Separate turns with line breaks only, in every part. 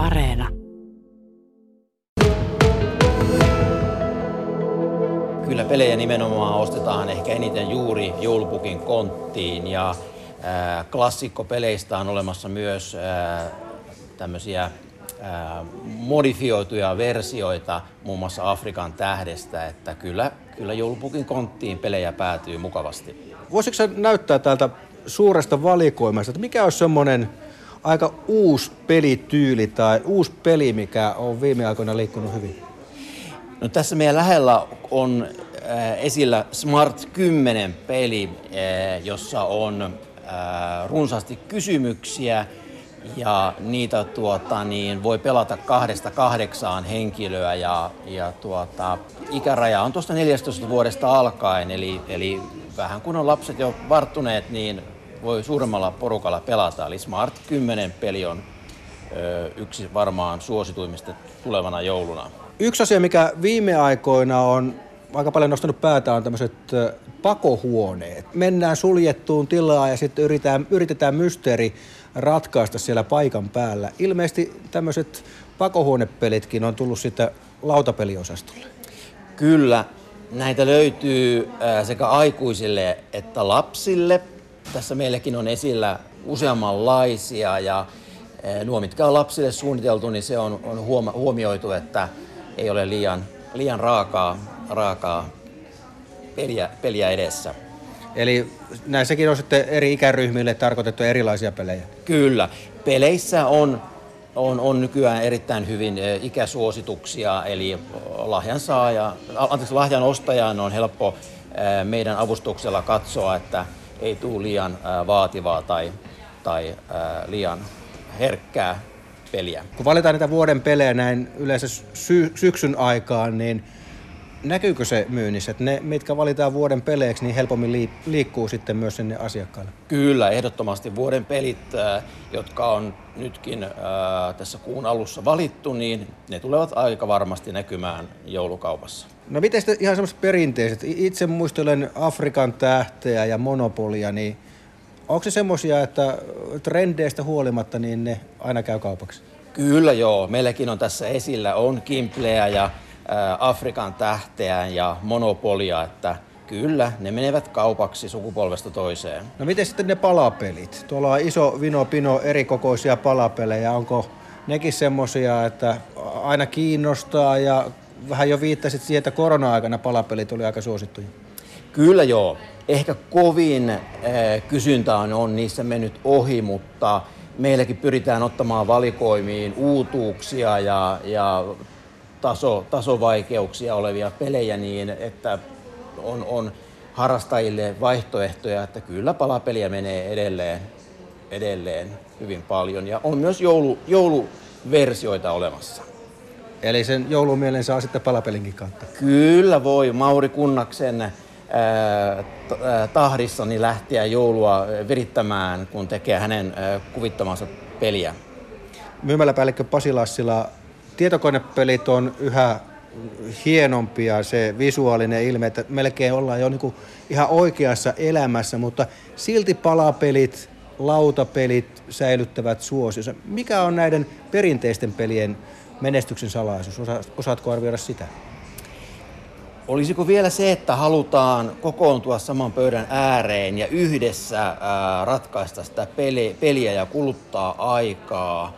Areena.
Kyllä pelejä nimenomaan ostetaan ehkä eniten juuri joulupukin konttiin ja äh, klassikkopeleistä on olemassa myös äh, tämmöisiä äh, modifioituja versioita muun muassa Afrikan tähdestä, että kyllä, kyllä joulupukin konttiin pelejä päätyy mukavasti.
Voisitko näyttää täältä suuresta valikoimasta, että mikä on semmoinen aika uusi pelityyli tai uusi peli, mikä on viime aikoina liikkunut hyvin?
No tässä meidän lähellä on äh, esillä Smart 10 peli, äh, jossa on äh, runsaasti kysymyksiä ja niitä tuota, niin voi pelata kahdesta kahdeksaan henkilöä ja, ja tuota, ikäraja on tuosta 14 vuodesta alkaen, eli, eli vähän kun on lapset jo varttuneet, niin voi suuremmalla porukalla pelata. Eli Smart 10 peli on ö, yksi varmaan suosituimmista tulevana jouluna.
Yksi asia, mikä viime aikoina on aika paljon nostanut päätä, on tämmöiset pakohuoneet. Mennään suljettuun tilaan ja sitten yritetään, yritetään mysteeri ratkaista siellä paikan päällä. Ilmeisesti tämmöiset pakohuonepelitkin on tullut sitten lautapeliosastolle.
Kyllä, näitä löytyy sekä aikuisille että lapsille. Tässä meilläkin on esillä useammanlaisia ja nuo, mitkä on lapsille suunniteltu, niin se on, on huomioitu, että ei ole liian, liian raakaa, raakaa peliä, peliä edessä.
Eli näissäkin on sitten eri ikäryhmille tarkoitettu erilaisia pelejä?
Kyllä. Peleissä on, on, on nykyään erittäin hyvin ikäsuosituksia, eli lahjan, saaja, anteeksi, lahjan ostajan on helppo meidän avustuksella katsoa, että ei tule liian vaativaa tai, tai liian herkkää peliä.
Kun valitaan niitä vuoden pelejä näin yleensä sy- syksyn aikaan, niin näkyykö se myynnissä, että ne, mitkä valitaan vuoden peleiksi, niin helpommin liikkuu sitten myös sinne asiakkaille?
Kyllä, ehdottomasti vuoden pelit, jotka on nytkin tässä kuun alussa valittu, niin ne tulevat aika varmasti näkymään joulukaupassa.
No miten sitten ihan semmoiset perinteiset? Itse muistelen Afrikan tähteä ja monopolia, niin onko se semmoisia, että trendeistä huolimatta niin ne aina käy kaupaksi?
Kyllä joo. Meilläkin on tässä esillä on Kimpleä ja Afrikan tähteä ja monopolia, että kyllä, ne menevät kaupaksi sukupolvesta toiseen.
No miten sitten ne palapelit? Tuolla on iso vino pino erikokoisia palapelejä. Onko nekin semmoisia, että aina kiinnostaa ja vähän jo viittasit siihen, että korona-aikana palapelit oli aika suosittuja?
Kyllä joo. Ehkä kovin äh, kysyntä on, on niissä mennyt ohi, mutta meilläkin pyritään ottamaan valikoimiin uutuuksia ja, ja taso, tasovaikeuksia olevia pelejä niin, että on, on harrastajille vaihtoehtoja, että kyllä palapeliä menee edelleen, edelleen hyvin paljon. Ja on myös joulu, jouluversioita olemassa.
Eli sen joulumielen saa sitten palapelinkin kautta?
Kyllä voi. Mauri Kunnaksen ää, tahdissani lähteä joulua virittämään, kun tekee hänen ää, kuvittamansa peliä.
Myymäläpäällikkö Pasi Lassila, tietokonepelit on yhä hienompia se visuaalinen ilme, että melkein ollaan jo niin kuin ihan oikeassa elämässä, mutta silti palapelit, lautapelit säilyttävät suosionsa. Mikä on näiden perinteisten pelien menestyksen salaisuus? Osaatko arvioida sitä?
Olisiko vielä se, että halutaan kokoontua saman pöydän ääreen ja yhdessä ratkaista sitä peliä ja kuluttaa aikaa?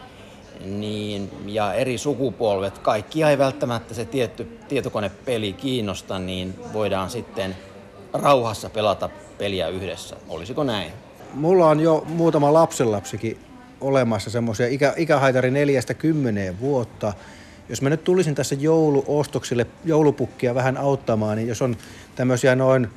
Niin, ja eri sukupolvet, kaikki ei välttämättä se tietty tietokonepeli kiinnosta, niin voidaan sitten rauhassa pelata peliä yhdessä. Olisiko näin?
Mulla on jo muutama lapsenlapsikin olemassa semmoisia ikä, ikähaitari neljästä kymmeneen vuotta. Jos mä nyt tulisin tässä jouluostoksille joulupukkia vähän auttamaan, niin jos on tämmöisiä noin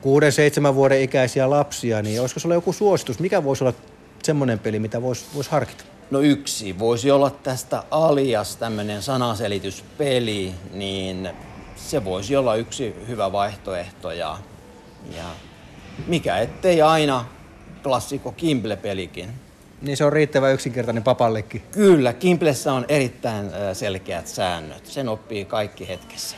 kuuden, seitsemän vuoden ikäisiä lapsia, niin olisiko sulla joku suositus? Mikä voisi olla semmoinen peli, mitä voisi vois harkita?
No yksi, voisi olla tästä alias tämmöinen sanaselityspeli, niin se voisi olla yksi hyvä vaihtoehto ja, ja mikä ettei aina klassikko Kimble-pelikin.
Niin se on riittävän yksinkertainen papallekin.
Kyllä, Kimplessä on erittäin selkeät säännöt. Sen oppii kaikki hetkessä.